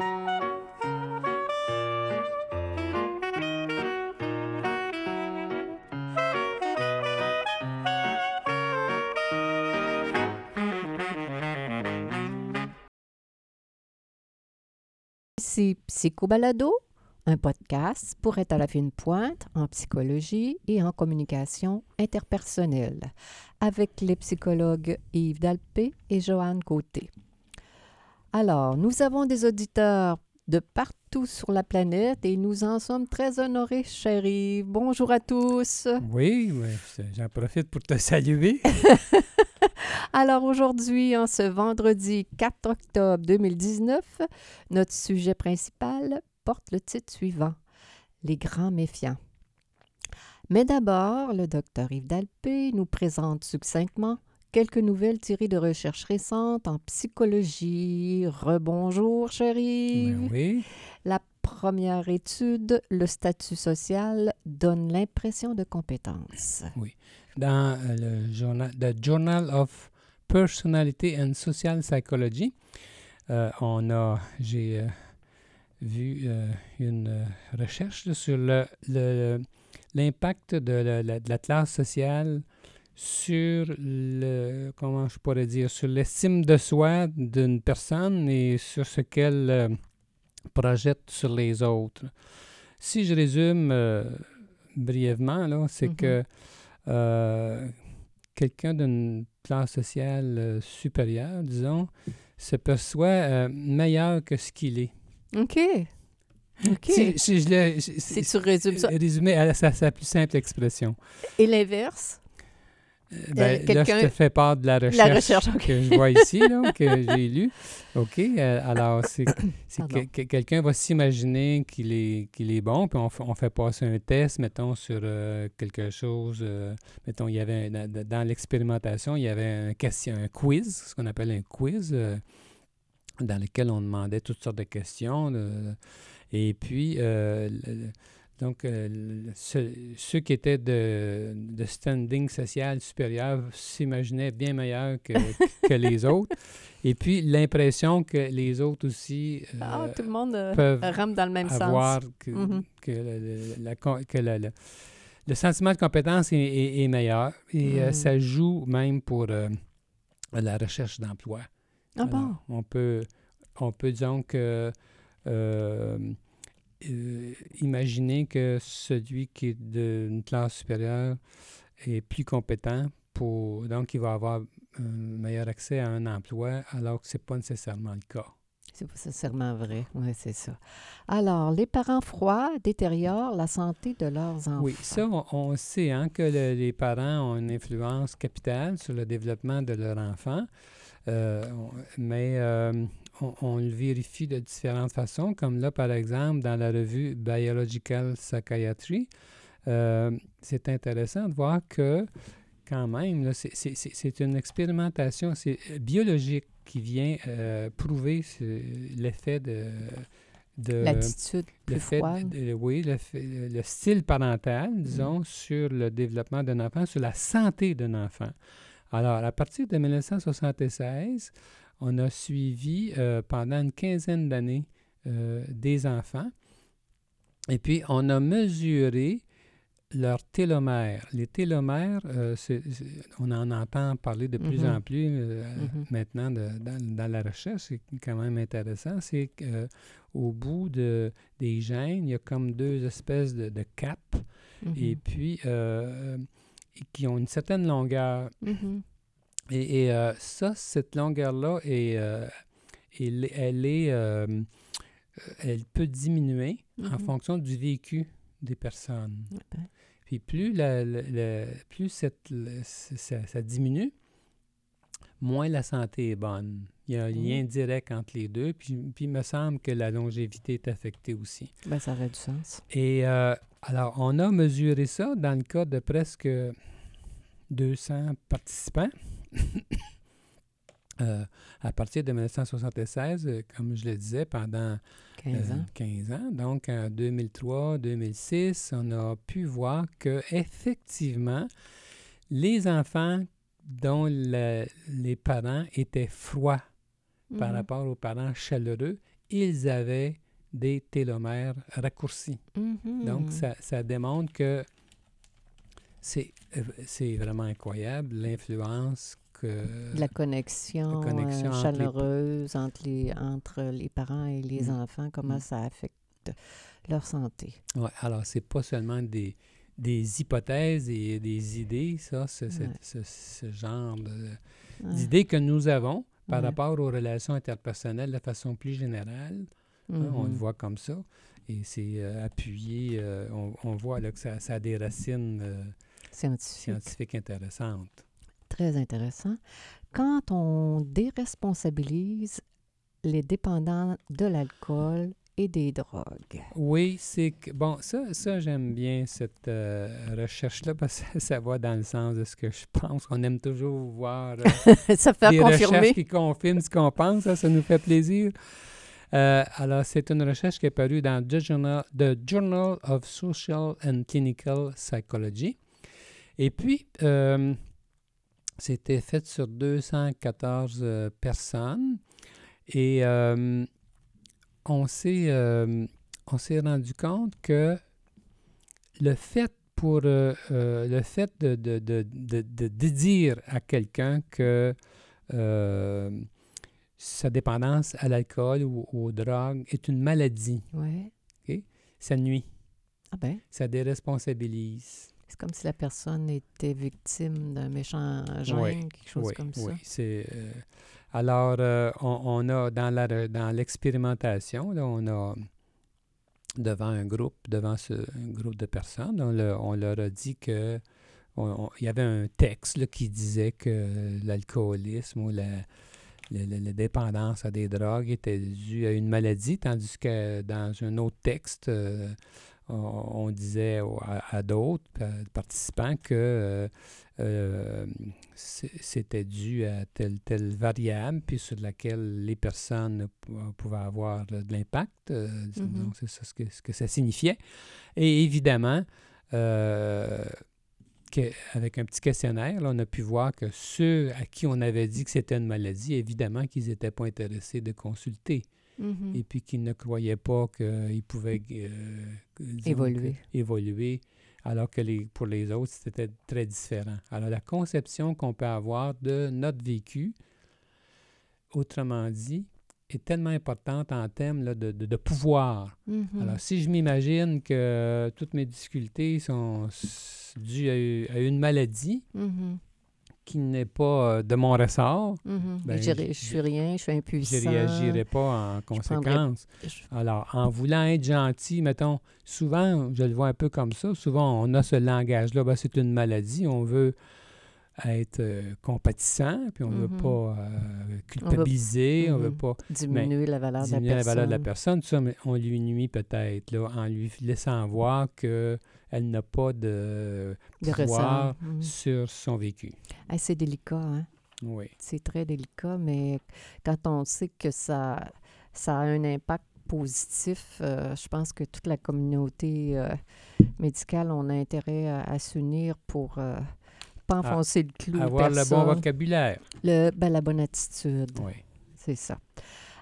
C'est Psychobalado, un podcast pour être à la fine pointe en psychologie et en communication interpersonnelle avec les psychologues Yves Dalpé et Joanne Côté. Alors, nous avons des auditeurs de partout sur la planète et nous en sommes très honorés, chérie. Bonjour à tous. Oui, j'en profite pour te saluer. Alors aujourd'hui, en ce vendredi 4 octobre 2019, notre sujet principal porte le titre suivant, Les grands méfiants. Mais d'abord, le docteur Yves Dalpé nous présente succinctement quelques nouvelles tirées de recherches récentes en psychologie. Rebonjour, chérie. Ben oui. La première étude, le statut social, donne l'impression de compétence. Oui. Dans euh, le journal, The Journal of Personality and Social Psychology, euh, on a, j'ai euh, vu une recherche sur le, l'impact de, la classe sociale sur le, comment je pourrais dire, sur l'estime de soi d'une personne et sur ce qu'elle euh, projette sur les autres. Si je résume euh, brièvement, là, c'est que mm-hmm. euh, quelqu'un d'une classe sociale supérieure, disons, se perçoit meilleur que ce qu'il est. OK. OK. Si, je si tu résumes ça. Résumé à sa plus simple expression. Et l'inverse? Euh, ben, là, je te fais part de la recherche, que je vois ici, là, que j'ai lu. OK. Euh, alors, c'est que, quelqu'un va s'imaginer qu'il est, qu'il est bon, puis on, on, fait passer un test, mettons, sur euh, quelque chose. mettons, il y avait dans, l'expérimentation, il y avait un, question, un quiz, ce qu'on appelle un quiz, dans lequel on demandait toutes sortes de questions. et puis, donc, euh, ceux qui étaient de, standing social supérieur s'imaginaient bien meilleurs que, que, les autres. Et puis, l'impression que les autres aussi euh, ah, tout le monde euh, peuvent rampe dans le même avoir que, mm-hmm. que, le, que le, sentiment de compétence est, meilleur. Et mm. ça joue même pour la recherche d'emploi. Ah bon? On peut, on peut donc euh, imaginer que celui qui est d'une classe supérieure est plus compétent pour donc il va avoir un meilleur accès à un emploi alors que ce n'est pas nécessairement le cas. C'est pas nécessairement vrai, oui, c'est ça. Alors, les parents froids détériorent la santé de leurs enfants. Oui, ça, on, sait hein, que les parents ont une influence capitale sur le développement de leur enfant. Euh, mais euh, on, le vérifie de différentes façons, comme là, par exemple, dans la revue Biological Psychiatry. Euh, c'est intéressant de voir que, quand même, c'est une expérimentation biologique qui vient prouver l'effet de, L'attitude plus froide. oui, le, style parental, disons, mm. sur le développement d'un enfant, sur la santé d'un enfant. Alors, à partir de 1976, on a suivi euh, pendant une quinzaine d'années euh, des enfants et puis on a mesuré leur télomère. Les télomères, euh, on en entend parler de plus mm-hmm. en plus mm-hmm. maintenant dans, la recherche, c'est quand même intéressant. C'est qu'au bout de, des gènes, il y a comme deux espèces de, de capes. Et mm-hmm. puis, qui ont une certaine longueur. Mm-hmm. Et, euh, ça, cette longueur-là, est, euh, elle, est, euh, elle peut diminuer en mm-hmm. fonction du vécu des personnes. Puis plus, la, plus cette, ça, diminue, moins la santé est bonne. Il y a un lien direct entre les deux. Puis, puis il me semble que la longévité est affectée aussi. Bien, ça aurait du sens. Et alors, on a mesuré ça dans le cas de presque 200 participants. Euh, à partir de 1976, euh, comme je le disais, pendant 15 ans. 15 euh, ans. Donc, en 2003-2006, on a pu voir que effectivement, les enfants dont les parents étaient froids par mhm. rapport aux parents chaleureux ils avaient des télomères raccourcis. Mhm. Donc, ça, ça démontre que c'est euh, c'est vraiment incroyable l'influence que... la connexion, la connexion euh, entre les- chaleureuse entre les, entre les parents et les Mm. enfants, comment Mm. ça affecte leur santé. Ouais, alors, c'est pas seulement des, des hypothèses et des idées, ça, c'est c'est- Ouais. ce, ce genre Ouais. d'idées que nous avons par Ouais. rapport aux relations interpersonnelles de façon plus générale. hein, on le Mhm. voit comme ça. Et c'est euh, appuyé, euh, on, on voit là, que ça, ça a des racines euh, Scientifique. scientifiques intéressantes. Très intéressant. Quand on déresponsabilise les dépendants de l'alcool et des drogues. Oui, c'est que, bon, ça, ça j'aime bien cette euh, recherche-là parce que ça va dans le sens de ce que je pense. On aime toujours voir euh, ça fait des confirmer. recherches qui confirment ce qu'on pense, ça, ça nous fait plaisir. Euh, alors, c'est une recherche qui est parue dans The Journal, The Journal of Social and Clinical Psychology. Et puis, euh, c'était fait sur 214 euh, personnes. Et euh, on s'est rendu compte que le fait pour le fait de, de, de, de, dire à quelqu'un que sa dépendance à l'alcool ou aux drogues est une maladie, Ouais. ça nuit, Ah ben, ça déresponsabilise. C'est comme si la personne était victime d'un méchant gène, Oui, quelque chose oui, comme ça. oui, c'est euh, alors euh, on, on a dans la dans l'expérimentation, là, on a devant un groupe, devant ce un groupe de personnes, on, le- on leur a dit que il y avait un texte là, qui disait que l'alcoolisme ou la, la- la- la dépendance à des drogues était due à une maladie, tandis que dans un autre texte, euh, on, disait à, à d'autres pa- participants que euh, euh, c'était dû à telle telle variable, puis sur laquelle les personnes pou- pouvaient avoir de l'impact. euh, Mhm. Donc, c'est ça ce que, ce que ça signifiait. Et évidemment, euh, que- avec un petit questionnaire, là, on a pu voir que ceux à qui on avait dit que c'était une maladie, évidemment qu'ils n'étaient pas intéressés de consulter Mhm. et puis qu'ils ne croyaient pas qu'ils pouvaient euh, que- Évoluer. alors que les, pour les autres, c'était très différent. Alors, la conception qu'on peut avoir de notre vécu, autrement dit, est tellement importante en termes là, de, de- de pouvoir. Mhm. Alors, si je m'imagine que toutes mes difficultés sont dues à, à une maladie Mhm. Qui n'est pas euh, de mon ressort, Mhm. Ben, je, suis rien, je suis je impuissant. réagirai pas en conséquence. Je- Alors, en voulant être gentil, mettons, souvent, je le vois un peu comme ça, souvent on a ce langage-là, ben, c'est une maladie, on veut être euh, compatissant, puis on ne veut Mhm. pas euh, culpabiliser, on ne veut Mhm. pas Diminuer la valeur de la la personne. valeur de la personne, tout ça, mais on lui nuit peut-être, en lui laissant voir qu'elle n'a pas de De pouvoir. Mhm. sur son vécu. Ah, c'est délicat, hein? Oui. C'est très délicat, mais quand on sait que ça, ça a un impact positif, euh, je pense que toute la communauté euh, médicale, on a intérêt à, à s'unir pour euh, pas enfoncer le clou. Avoir le bon vocabulaire. Le- ben, la bonne attitude, Oui. c'est ça.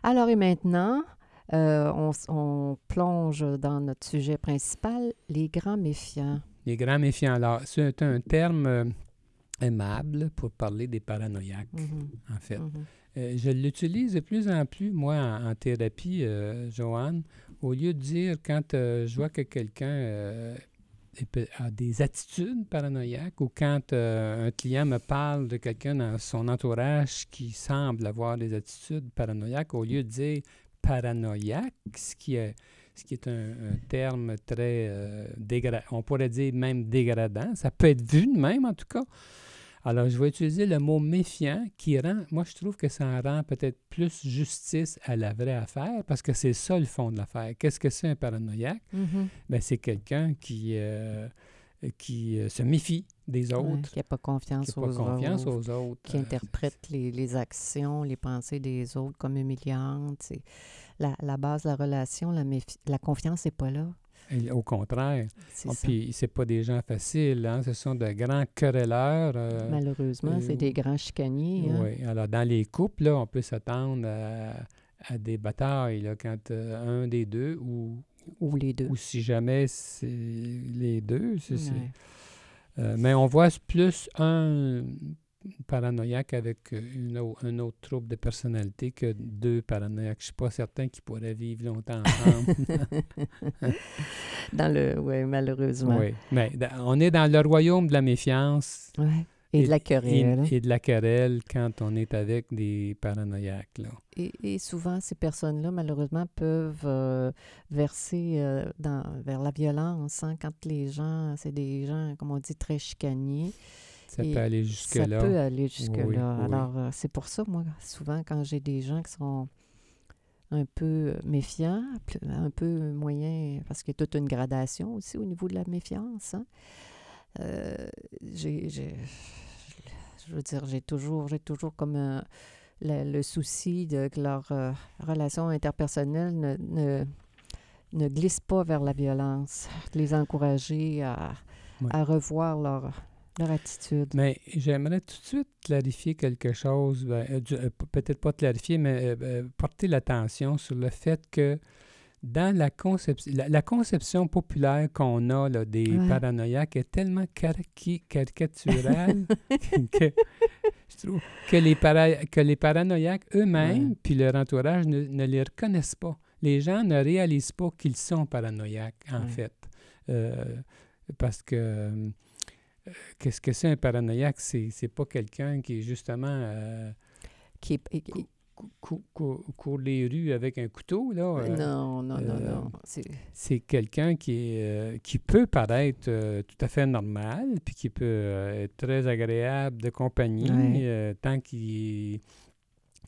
Alors, et maintenant, euh, on, on plonge dans notre sujet principal, les grands méfiants. Les grands méfiants. Alors, c'est un terme euh, aimable pour parler des paranoïaques, Mhm, en fait. mhm. Euh, je l'utilise de plus en plus, moi, en, en thérapie, Joanne, au lieu de dire quand je vois que quelqu'un a des attitudes paranoïaques ou quand euh, un client me parle de quelqu'un dans son entourage qui semble avoir des attitudes paranoïaques, au lieu de dire paranoïaque, ce qui est, ce qui est un, un terme très euh, dégradant, on pourrait dire même dégradant, ça peut être vu de même en tout cas. Alors, je vais utiliser le mot méfiant qui rend, moi je trouve que ça en rend peut-être plus justice à la vraie affaire parce que c'est ça le fond de l'affaire. Qu'est-ce que c'est un paranoïaque? Ben, c'est quelqu'un qui, euh, qui euh, se méfie des Ouais, autres, qui n'a pas confiance qui pas aux confiance autres. aux autres. qui euh, interprète les, les actions, les pensées des autres comme humiliantes. La, la base de la relation, la, la confiance n'est pas là. Au contraire. C'est Oh. Puis, c'est pas des gens faciles, hein? ce sont de grands querelleurs. euh, Malheureusement, euh, c'est des grands chicaniers. hein. Oui, alors dans les couples, là, on peut s'attendre à, à des batailles, là, quand euh, un des deux ou, Ou les deux. ou si jamais c'est les deux. c'est- c'est- Ouais. euh, mais on voit plus un paranoïaque avec une au- un autre trouble de personnalité que deux paranoïaques. Je suis pas certain qu'ils pourraient vivre longtemps ensemble. Dans le, oui, malheureusement. oui. Mais on est dans le royaume de la méfiance Ouais. Et, de la querelle. et de la querelle quand on est avec des paranoïaques. Là. Et, et souvent, ces personnes-là, malheureusement, peuvent euh, verser euh, dans, vers la violence hein, quand les gens, c'est des gens, comme on dit, très chicaniers. Ça Et peut aller Ça jusque-là. peut aller jusque-là. Oui. Alors, euh, c'est pour ça, moi, souvent, quand j'ai des gens qui sont un peu méfiants, un peu moyens, parce qu'il y a toute une gradation aussi au niveau de la méfiance. hein, euh, j'ai, je veux dire, j'ai toujours, j'ai toujours comme un- le, le souci de que leur euh, relation interpersonnelle ne, ne, ne glisse pas vers la violence, de les encourager à, Ouais. à revoir leur, leur attitude. Mais j'aimerais tout de suite clarifier quelque chose. ben, euh, euh, Peut-être pas clarifier, mais euh, porter l'attention sur le fait que dans la conception, la, la conception populaire qu'on a là, des Ouais. paranoïaques est tellement caricaturale que je trouve que les, que les paranoïaques eux-mêmes Ouais. puis leur entourage ne, ne les reconnaissent pas. Les gens ne réalisent pas qu'ils sont paranoïaques, en Ouais. fait. Euh, parce que qu'est-ce que c'est un paranoïaque? C'est, c'est pas quelqu'un qui, justement, euh, Qui est- qui- qui- cou- cou- cou- court les rues avec un couteau. Là, euh, non, non, non, euh, non. C'est- c'est quelqu'un qui, est, euh, qui peut paraître euh, tout à fait normal, puis qui peut euh, être très agréable de compagnie, Ouais. euh, tant qu'il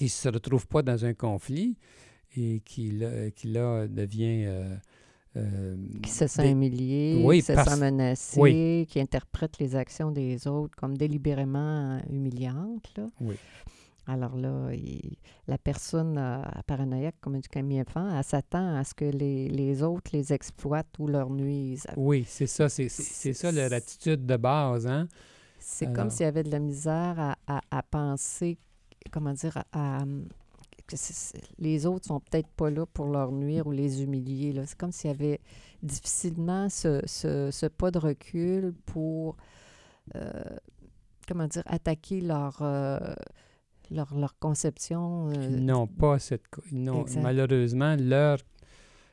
ne se retrouve pas dans un conflit et qu'il euh, qu'il, là, devient... euh, Qui se sent des- humilié, Oui, qui se parce- sent menacé, oui. qui interprète les actions des autres comme délibérément humiliantes. Là. Oui. Alors là, il- la personne euh, paranoïaque, comme dit Camille Enfant, elle s'attend à ce que les, les autres les exploitent ou leur nuisent. Oui, c'est ça, c'est, ça leur attitude de base, hein? C'est Alors- comme s'il y avait de la misère à, à- à penser, comment dire, à, à- que les autres sont peut-être pas là pour leur nuire ou les humilier. là. C'est comme s'il y avait difficilement ce, ce- ce pas de recul pour, euh, comment dire, attaquer leur, euh, leur, leur conception. euh, Ils n'ont pas cette... Exact. malheureusement, leur,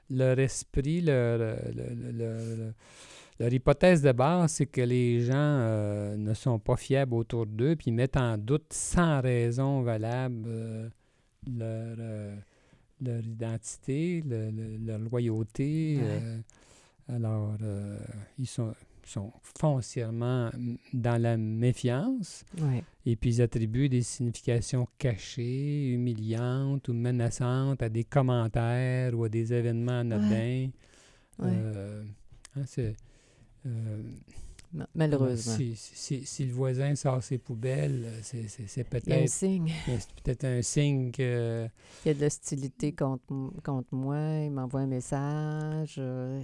leur esprit, leur, euh, le- le- le- le- leur hypothèse de base, c'est que les gens euh, ne sont pas fiables autour d'eux, puis mettent en doute sans raison valable euh, leur, euh, leur identité, le- le- leur loyauté. Ouais. euh, alors, euh, ils sont, sont foncièrement dans la méfiance. ouais. Et puis ils attribuent des significations cachées, humiliantes ou menaçantes à des commentaires ou à des événements anodins. Ouais. Hein, c'est, Malheureusement. Si, si- si le voisin sort ses poubelles, euh, c'est, a un peut-être, signe. c'est peut-être un signe que... Il y a de l'hostilité contre, contre moi. Il m'envoie un message. euh,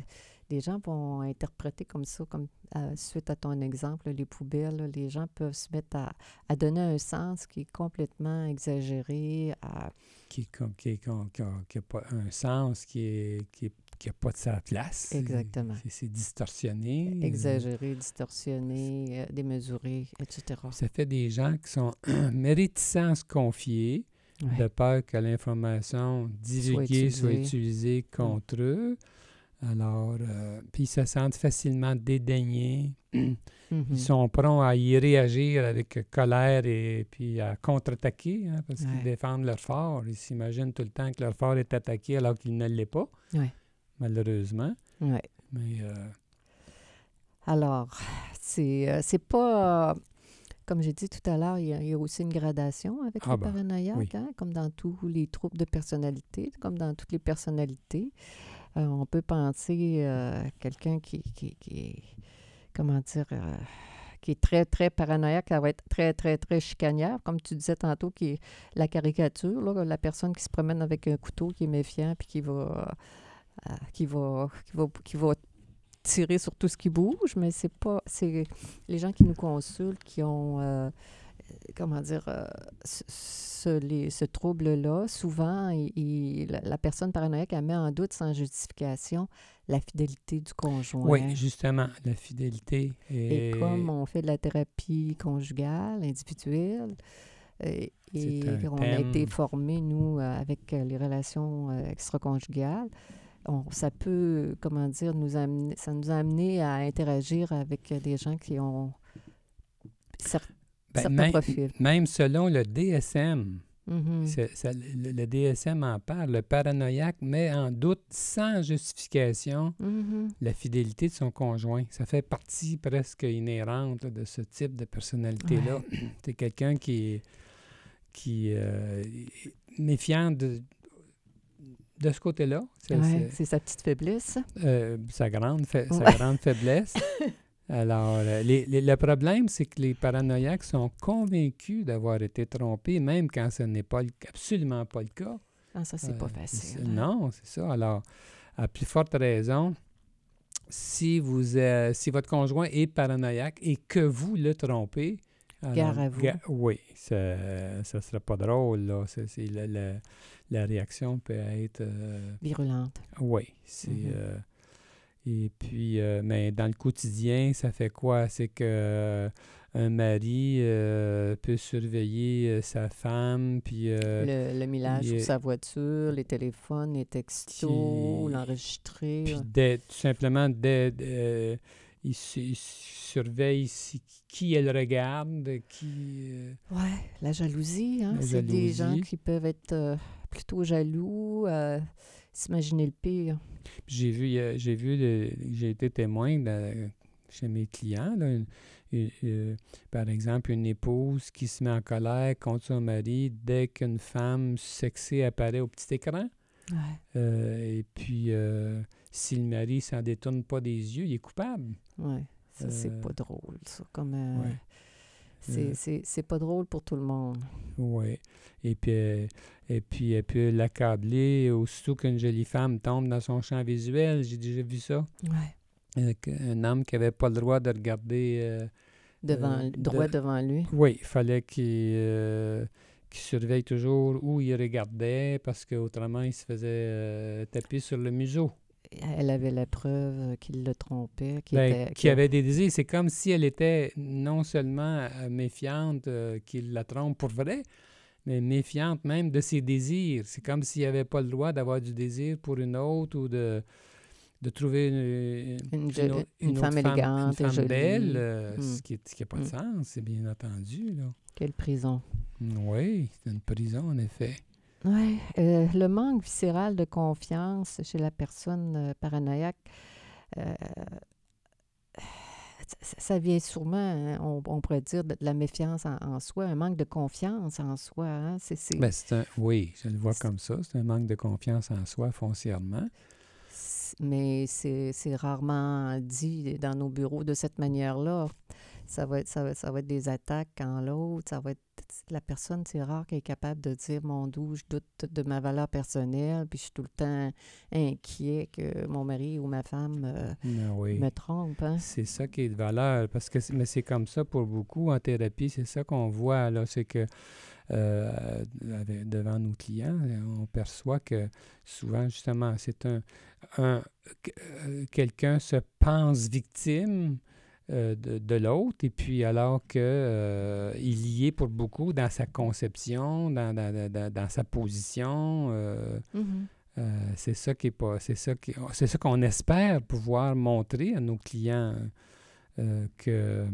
les gens vont interpréter comme ça, comme euh, suite à ton exemple, les poubelles. là, les gens peuvent se mettre à, à donner un sens qui est complètement exagéré. à- qui n'a qui, qui, qui pas un sens, qui est, qui, est- qui a pas de sa place. Exactement. C'est, distorsionné. euh, exagéré, distorsionné, euh, démesuré, etc. Ça fait des gens qui sont réticents à se confier, Ouais. de peur que l'information divulguée soit utilisée. utilisée contre eux. Alors, euh, puis ils se sentent facilement dédaignés. Ils sont prompts à y réagir avec colère et puis à contre-attaquer, hein, parce qu'ils défendent leur fort. Ils s'imaginent tout le temps que leur fort est attaqué alors qu'il ne l'est pas, Ouais. Malheureusement. Ouais. Mais euh, Alors, c'est euh, c'est pas. comme j'ai dit tout à l'heure, il y, a- il y a aussi une gradation avec Ah le ben, paranoïaque, oui. hein, comme dans tous les troubles de personnalité, comme dans toutes les personnalités. Euh, on peut penser euh, quelqu'un qui, qui, qui est, comment dire, euh, qui est très, très paranoïaque, ça va être très, très, très chicanière, comme tu disais tantôt, qui est la caricature, là, la personne qui se promène avec un couteau, qui est méfiant, puis qui va, euh, qui va, qui va, qui va tirer sur tout ce qui bouge, mais c'est pas, c'est les gens qui nous consultent, qui ont, euh, comment dire, euh, ce, ce- les- ce trouble-là, souvent, il- il- la, personne paranoïaque, elle met en doute sans justification la fidélité du conjoint. Oui, justement, la fidélité. Et comme on fait de la thérapie conjugale, individuelle, et on a été formés, nous, avec les relations extra-conjugales, on- ça peut, comment dire, nous amener, ça nous a amené à interagir avec des gens qui ont cer- Ben, certains même, profils. même selon le DSM, Mhm. ça- le, le DSM en parle, le paranoïaque met en doute sans justification Mhm. la fidélité de son conjoint. Ça fait partie presque inhérente là, de ce type de personnalité-là. C'est quelqu'un qui est, qui, euh, est méfiant de, de ce côté-là. C'est- Ouais, sa petite faiblesse. euh, sa, grande fa- sa grande faiblesse. Alors, euh, les- les- le problème, c'est que les paranoïaques sont convaincus d'avoir été trompés, même quand ce n'est pas le- absolument pas le cas. Ah, ça, c'est pas Euh, facile. c'est- Non, c'est ça. Alors, à plus forte raison, si, vous, euh, si votre conjoint est paranoïaque et que vous le trompez, alors, Gare à vous. ga- oui, ça ne sera pas drôle. Là. C'est- c'est la, la- la réaction peut être... euh, Virulente. oui, c'est... Mhm. euh, et puis, euh, mais dans le quotidien, ça fait quoi? C'est que euh, un mari euh, peut surveiller sa femme, puis... le, le millage sur est- sa voiture, les téléphones, les textos, l'enregistrer. Puis dès- tout simplement, dès, il, il surveille si- qui elle regarde, qui... euh, Ouais, la jalousie, hein? C'est des gens qui peuvent être euh, plutôt jaloux, euh, s'imaginer le pire. J'ai vu, j'ai vu, j'ai été témoin de- chez mes clients, là, une- une- euh, par exemple, une épouse qui se met en colère contre son mari dès qu'une femme sexée apparaît au petit écran. Ouais. Et puis, si le mari s'en détourne pas des yeux, il est coupable. Ouais, ça, c'est Euh, pas drôle, ça. Comme, euh, ouais. c'est, Euh, c'est, c'est pas drôle pour tout le monde. Oui. Et puis, et puis, elle peut l'accabler aussitôt qu'une jolie femme tombe dans son champ visuel. J'ai déjà vu ça. Que- un homme qui n'avait pas le droit de regarder. euh, Devant, Euh, droit de- devant lui. oui, il fallait qu'il euh, surveille toujours où il regardait parce qu'autrement, il se faisait taper sur le museau. Elle avait la preuve qu'il le trompait, qu'il Ben, était... avait des désirs. C'est comme si elle était non seulement euh, méfiante euh, qu'il la trompe pour vrai, mais méfiante même de ses désirs. C'est comme s'il n'avait pas le droit d'avoir du désir pour une autre ou de, de trouver une, Une, femme élégante femme jolie. belle, euh, Mm. ce qui n'a pas de Mm. sens, c'est bien entendu. Là. Quelle prison. Oui, c'est une prison, en effet. Oui, le manque viscéral de confiance chez la personne euh, paranoïaque, euh, ça, ça vient sûrement, hein, on, on pourrait dire, de, de la méfiance en, en soi, un manque de confiance en soi. hein, c'est, c'est- Ben, c'est un, oui, je le vois comme ça. C'est un manque de confiance en soi foncièrement. mais c'est, c'est rarement dit dans nos bureaux de cette manière-là. Ça va, être, ça, va, ça va être des attaques quand l'autre, ça va être... La personne, c'est rare qu'elle est capable de dire, mon doux, je doute de ma valeur personnelle, puis je suis tout le temps inquiet que mon mari ou ma femme euh, oui. me trompe. Hein? C'est ça qui est de valeur, parce que c'est- mais c'est comme ça pour beaucoup en thérapie, c'est ça qu'on voit là, c'est que euh, devant nos clients, on perçoit que souvent justement c'est un, un- euh, quelqu'un se pense victime de, de l'autre et puis alors que euh, pour beaucoup dans sa conception, dans, dans, dans- dans sa position. euh, Mhm. euh, c'est ça qui est pas, c'est ça qui, c'est ça qu'on espère pouvoir montrer à nos clients euh, que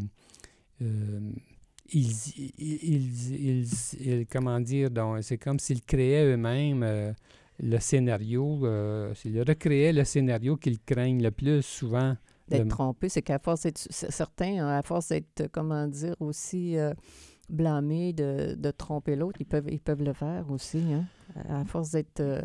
ils, ils, ils- ils- comment dire, donc c'est comme s'ils créaient eux-mêmes le scénario, euh, s'ils recréaient le scénario qu'ils craignent le plus souvent. D'être trompé, c'est qu'à force d'être... c- Certains, hein, à force d'être, comment dire, aussi euh, blâmés de, de tromper l'autre, ils peuvent, ils peuvent le faire aussi. Hein? À force d'être... euh,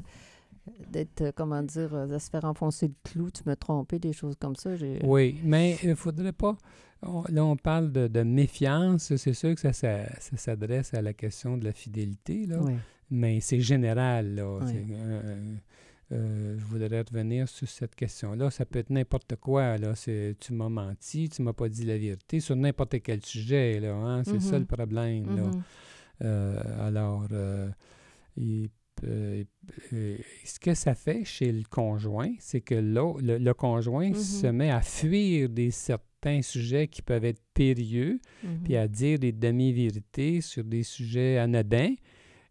d'être, euh, comment dire, euh, de se faire enfoncer le clou, tu m'as trompé, des choses comme ça. J'ai... Oui, mais il ne faudrait pas. on- là, on parle de, de méfiance. C'est sûr que ça, ça, ça s'adresse à la question de la fidélité, là. Mais c'est général. Là. C'est, euh, euh, je voudrais revenir sur cette question-là. Ça peut être n'importe quoi. Là. C'est, tu m'as menti, tu m'as pas dit la vérité sur n'importe quel sujet. Là, hein. C'est ça le problème. là. Euh, alors, euh, il ce que ça fait chez le conjoint, c'est que le, le conjoint se met à fuir des certains sujets qui peuvent être périlleux, Mhm. puis à dire des demi-vérités sur des sujets anodins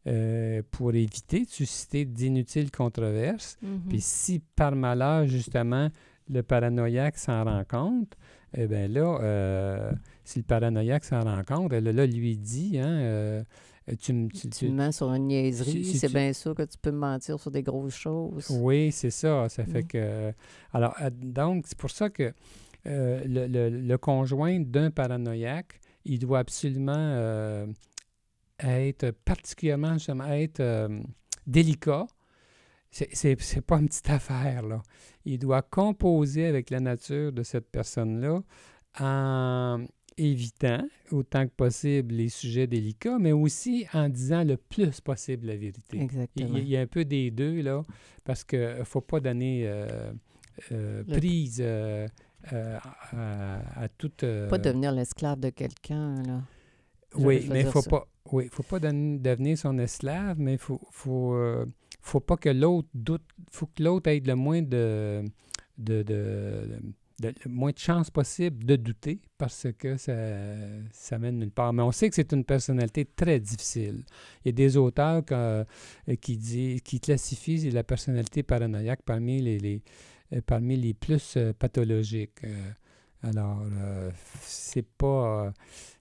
euh, pour éviter de susciter d'inutiles controverses. Mhm. Puis si par malheur, justement, le paranoïaque s'en rend compte, eh bien là, euh, si le paranoïaque s'en rend compte, là, là, lui dit, hein, euh, tu, me- tu- Tu mens sur une niaiserie, si c'est bien sûr que tu peux me mentir sur des grosses choses. Oui, c'est ça. Ça fait Mm. que. Alors, donc, c'est pour ça que le, le- le conjoint d'un paranoïaque, il doit absolument euh, être particulièrement, justement, être euh, délicat. C'est- c'est pas une petite affaire, là. Il doit composer avec la nature de cette personne-là en évitant autant que possible les sujets délicats, mais aussi en disant le plus possible la vérité. Exactement. il y a un peu des deux, là, parce qu'il ne faut pas donner euh, euh, prise euh, euh, à, à toute... euh, Pas devenir l'esclave de quelqu'un, là. Je- oui, mais il dire faut ça. pas, oui, faut pas devenir son esclave, mais il faut, faut, euh, faut pas que l'autre doute, faut que l'autre ait le moins de, de, de- de- moins de chances possible de douter parce que ça, ça mène nulle part. Mais on sait que c'est une personnalité très difficile. Il y a des auteurs euh, qui, disent, qui classifient la personnalité paranoïaque parmi les, euh, parmi les plus pathologiques. Alors, euh, c'est pas euh,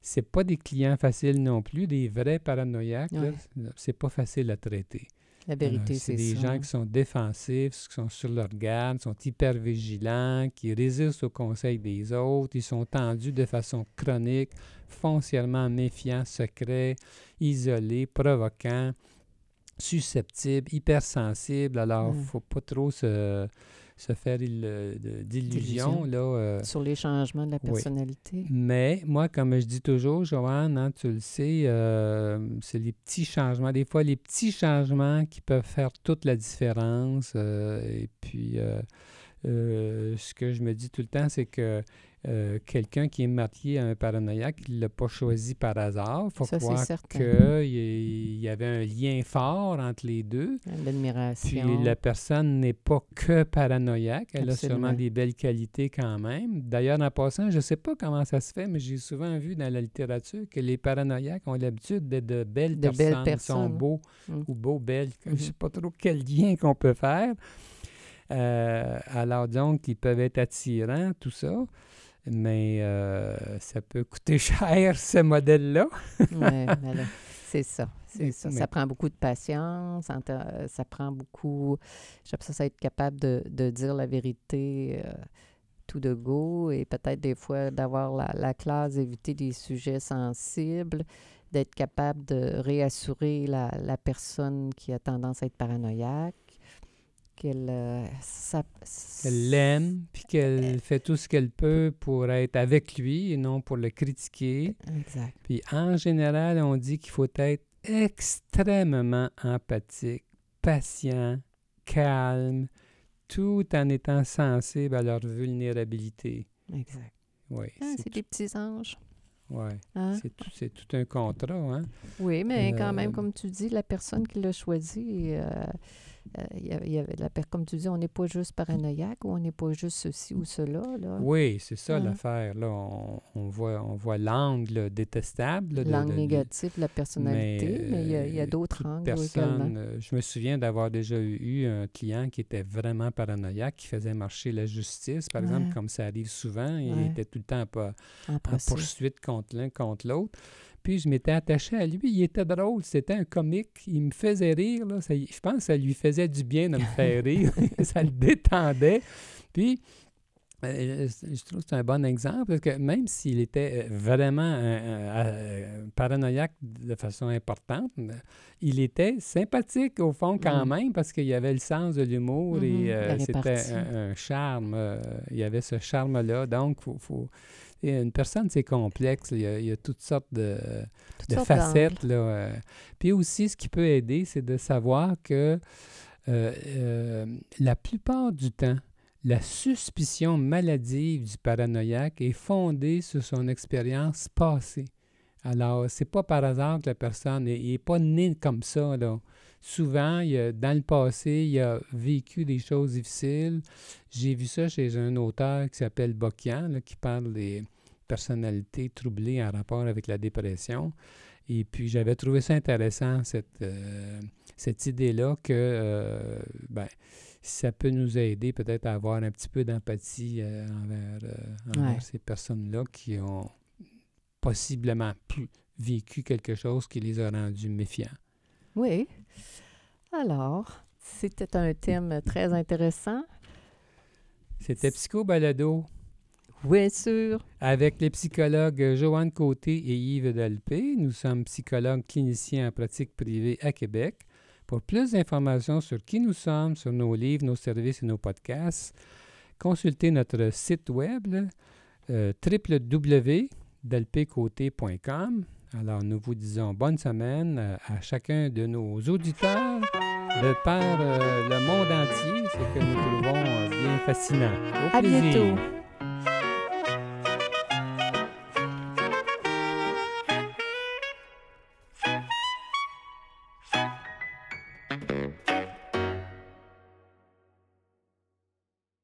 c'est pas des clients faciles non plus, des vrais paranoïaques. Ouais. c'est- pas facile à traiter. La vérité, c'est c'est des ça. gens qui sont défensifs, qui sont sur leur garde, sont hyper vigilants, qui résistent aux conseils des autres, ils sont tendus de façon chronique, foncièrement méfiants, secrets, isolés, provoquants, susceptibles, hypersensibles. Alors, Ouais. faut pas trop se, se faire d'illusions. Euh, Sur les changements de la Oui. personnalité. mais moi, comme je dis toujours, Joanne, hein, tu le sais, euh, c'est les petits changements. Des fois, les petits changements qui peuvent faire toute la différence. euh, et puis, ce que je me dis tout le temps, c'est que euh, quelqu'un qui est marié à un paranoïaque, il ne l'a pas choisi par hasard. Il faut Ça, croire qu'il y, y avait un lien fort entre les deux. Puis L'admiration. la personne n'est pas que paranoïaque, elle a sûrement des belles qualités quand même. D'ailleurs, en passant, je ne sais pas comment ça se fait, mais j'ai souvent vu dans la littérature que les paranoïaques ont l'habitude d'être de belles De personnes, belles Ils sont personnes. beaux Mm. ou beaux, belles. Je ne sais Mhm. pas trop quel lien qu'on peut faire. Euh, alors donc, ils peuvent être attirants, tout ça. Mais euh, ça peut coûter cher, ce modèle-là. Là, c'est ça. C'est ça. mais- Ça prend beaucoup de patience. Ça prend beaucoup. J'aime ça, ça être capable de, de dire la vérité euh, tout de go et peut-être des fois d'avoir la, la classe, d'éviter des sujets sensibles, d'être capable de réassurer la, la personne qui a tendance à être paranoïaque. Qu'elle. euh, Qu'elle l'aime, puis qu'elle fait tout ce qu'elle peut pour être avec lui et non pour le critiquer. Exact. Puis en général, on dit qu'il faut être extrêmement empathique, patient, calme, tout en étant sensible à leur vulnérabilité. Exact. Oui, Ah, c'est des petits anges. ouais, hein? c'est tout, c'est tout un contrat. Hein? Oui, mais quand Euh, même, comme tu dis, la personne qui l'a choisi, euh, y y avait la comme tu dis, on n'est pas juste paranoïaque ou on n'est pas juste ceci ou cela. Là. Oui, c'est ça l'affaire. Là, on, on voit, on voit l'angle détestable. L'angle négatif de la personnalité, mais, il y a, euh, d'autres angles personne, également. euh, je me souviens d'avoir déjà eu, un client qui était vraiment paranoïaque, qui faisait marcher la justice, par exemple, comme ça arrive souvent. Il Ouais. était tout le temps En poursuite contre l'un, contre l'autre. Puis je m'étais attaché à lui. Il était drôle. C'était un comique. Il me faisait rire. Là. Ça y- je pense que ça lui faisait du bien de me faire rire. ça le détendait. Puis, euh, je trouve que c'est un bon exemple parce que même s'il était euh, vraiment euh, euh, paranoïaque de façon importante, il était sympathique au fond quand Mm. même parce qu'il avait le sens de l'humour et euh, c'était un, un charme. il y avait ce charme-là. Donc, faut, faut- et une personne, c'est complexe. Il y, a, il y a toutes sortes de, Toutes de sortes facettes. Là, euh. Puis aussi, ce qui peut aider, c'est de savoir que euh, euh, la plupart du temps, la suspicion maladive du paranoïaque est fondée sur son expérience passée. Alors, c'est pas par hasard que la personne n'est pas née comme ça. Là. Souvent, il dans le passé, il a vécu des choses difficiles. J'ai vu ça chez un auteur qui s'appelle Bokian, qui parle des personnalités troublées en rapport avec la dépression. Et puis, j'avais trouvé ça intéressant, cette, euh, cette idée-là que euh, ben, ça peut nous aider peut-être à avoir un petit peu d'empathie euh, envers, ces personnes-là qui ont possiblement plus vécu quelque chose qui les a rendus méfiants. Oui. Alors, c'était un thème très intéressant. C'était Psycho Balado. Oui, sûr. Avec les psychologues Joanne Côté et Yves Dalpé. Nous sommes psychologues cliniciens en pratique privée à Québec. Pour plus d'informations sur qui nous sommes, sur nos livres, nos services et nos podcasts, consultez notre site web euh, www.dalpécoté.com. Alors, nous vous disons bonne semaine euh, à chacun de nos auditeurs de par euh, le monde entier, ce que nous trouvons bien fascinant. Au à bientôt.